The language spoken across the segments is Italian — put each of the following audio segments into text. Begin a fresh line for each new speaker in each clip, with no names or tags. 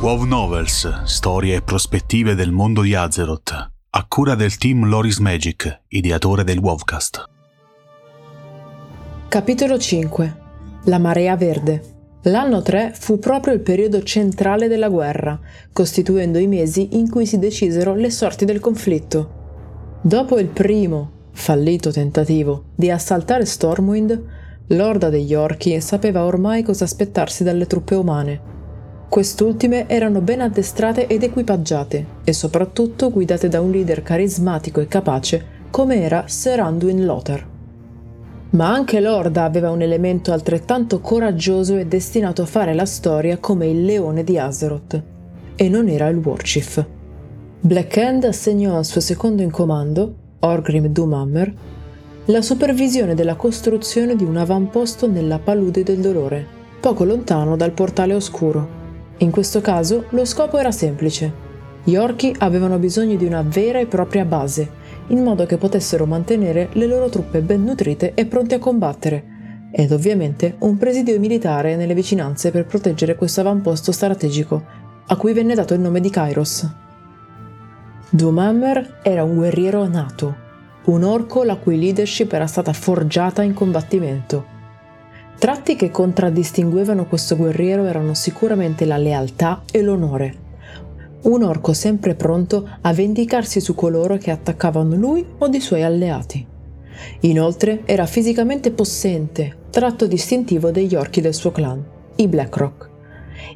WoW Novels, storie e prospettive del mondo di Azeroth, a cura del team Loris Magic, ideatore del WoWcast.
Capitolo 5 La marea verde L'anno 3 fu proprio il periodo centrale della guerra, costituendo i mesi in cui si decisero le sorti del conflitto. Dopo il primo, fallito tentativo di assaltare Stormwind, l'orda degli orchi sapeva ormai cosa aspettarsi dalle truppe umane. Quest'ultime erano ben addestrate ed equipaggiate e soprattutto guidate da un leader carismatico e capace come era Ser Anduin Lothar. Ma anche l'Orda aveva un elemento altrettanto coraggioso e destinato a fare la storia come il leone di Azeroth, e non era il Warchief. Black Hand assegnò al suo secondo in comando, Orgrim Doomhammer, la supervisione della costruzione di un avamposto nella palude del dolore, poco lontano dal portale oscuro. In questo caso lo scopo era semplice. Gli orchi avevano bisogno di una vera e propria base, in modo che potessero mantenere le loro truppe ben nutrite e pronte a combattere, ed ovviamente un presidio militare nelle vicinanze per proteggere questo avamposto strategico, a cui venne dato il nome di Kairos. Doomhammer era un guerriero nato, un orco la cui leadership era stata forgiata in combattimento Tratti che contraddistinguevano questo guerriero erano sicuramente la lealtà e l'onore. Un orco sempre pronto a vendicarsi su coloro che attaccavano lui o i suoi alleati. Inoltre era fisicamente possente, tratto distintivo degli orchi del suo clan, i Blackrock,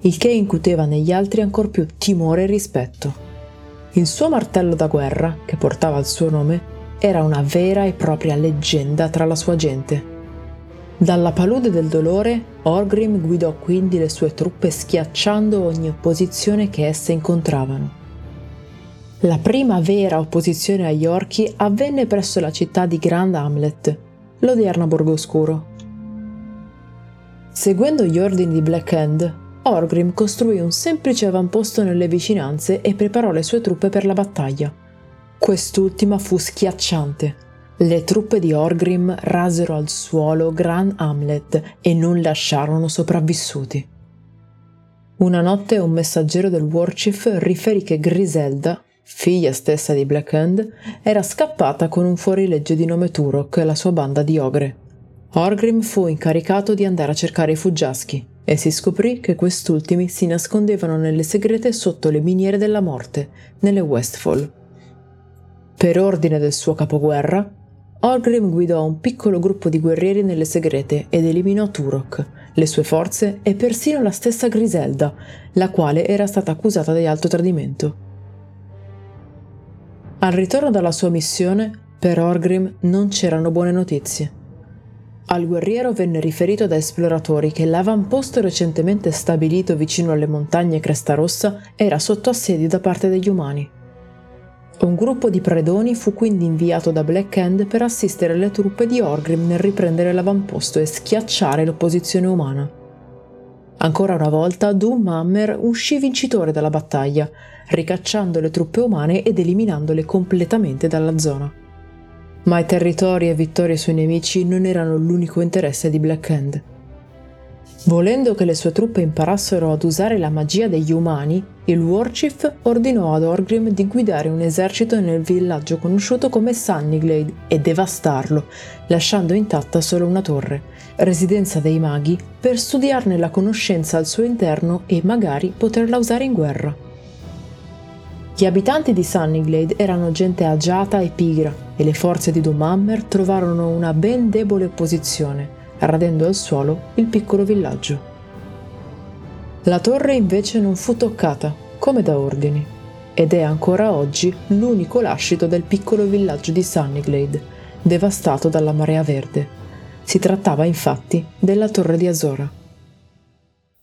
il che incuteva negli altri ancor più timore e rispetto. Il suo martello da guerra, che portava il suo nome, era una vera e propria leggenda tra la sua gente dalla palude del dolore, Orgrim guidò quindi le sue truppe schiacciando ogni opposizione che esse incontravano. La prima vera opposizione agli orchi avvenne presso la città di Grand Hamlet, l'odierno Borgo Oscuro. Seguendo gli ordini di Black Hand, Orgrim costruì un semplice avamposto nelle vicinanze e preparò le sue truppe per la battaglia. Quest'ultima fu schiacciante le truppe di Orgrim rasero al suolo Gran Hamlet e non lasciarono sopravvissuti. Una notte un messaggero del Warchief riferì che Griselda, figlia stessa di Black Hand, era scappata con un fuorilegge di nome Turok e la sua banda di ogre. Orgrim fu incaricato di andare a cercare i fuggiaschi e si scoprì che quest'ultimi si nascondevano nelle segrete sotto le miniere della morte, nelle Westfall. Per ordine del suo capoguerra, Orgrim guidò un piccolo gruppo di guerrieri nelle segrete ed eliminò Turok, le sue forze e persino la stessa Griselda, la quale era stata accusata di alto tradimento. Al ritorno dalla sua missione, per Orgrim non c'erano buone notizie. Al guerriero venne riferito da esploratori che l'avamposto recentemente stabilito vicino alle montagne Cresta Rossa era sotto assedio da parte degli umani. Un gruppo di predoni fu quindi inviato da Black Hand per assistere le truppe di Orgrim nel riprendere l'avamposto e schiacciare l'opposizione umana. Ancora una volta Doomhammer uscì vincitore dalla battaglia, ricacciando le truppe umane ed eliminandole completamente dalla zona. Ma i territori e vittorie sui nemici non erano l'unico interesse di Black Hand. Volendo che le sue truppe imparassero ad usare la magia degli umani, il Warchief ordinò ad Orgrim di guidare un esercito nel villaggio conosciuto come Sunnyglade e devastarlo, lasciando intatta solo una torre, residenza dei maghi, per studiarne la conoscenza al suo interno e magari poterla usare in guerra. Gli abitanti di Sunnyglade erano gente agiata e pigra e le forze di Doomhammer trovarono una ben debole opposizione radendo al suolo il piccolo villaggio. La torre invece non fu toccata, come da ordini, ed è ancora oggi l'unico lascito del piccolo villaggio di Sunnyglade, devastato dalla marea verde. Si trattava infatti della torre di Azora.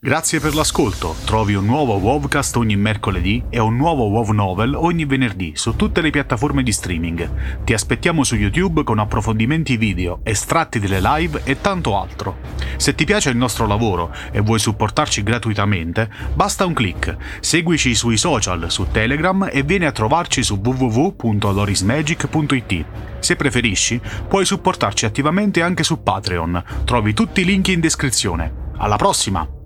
Grazie per l'ascolto. Trovi un nuovo Wovcast ogni mercoledì e un nuovo Wov Novel ogni venerdì su tutte le piattaforme di streaming. Ti aspettiamo su YouTube con approfondimenti video, estratti delle live e tanto altro. Se ti piace il nostro lavoro e vuoi supportarci gratuitamente, basta un clic. Seguici sui social, su Telegram e vieni a trovarci su www.lorismagic.it. Se preferisci, puoi supportarci attivamente anche su Patreon. Trovi tutti i link in descrizione. Alla prossima!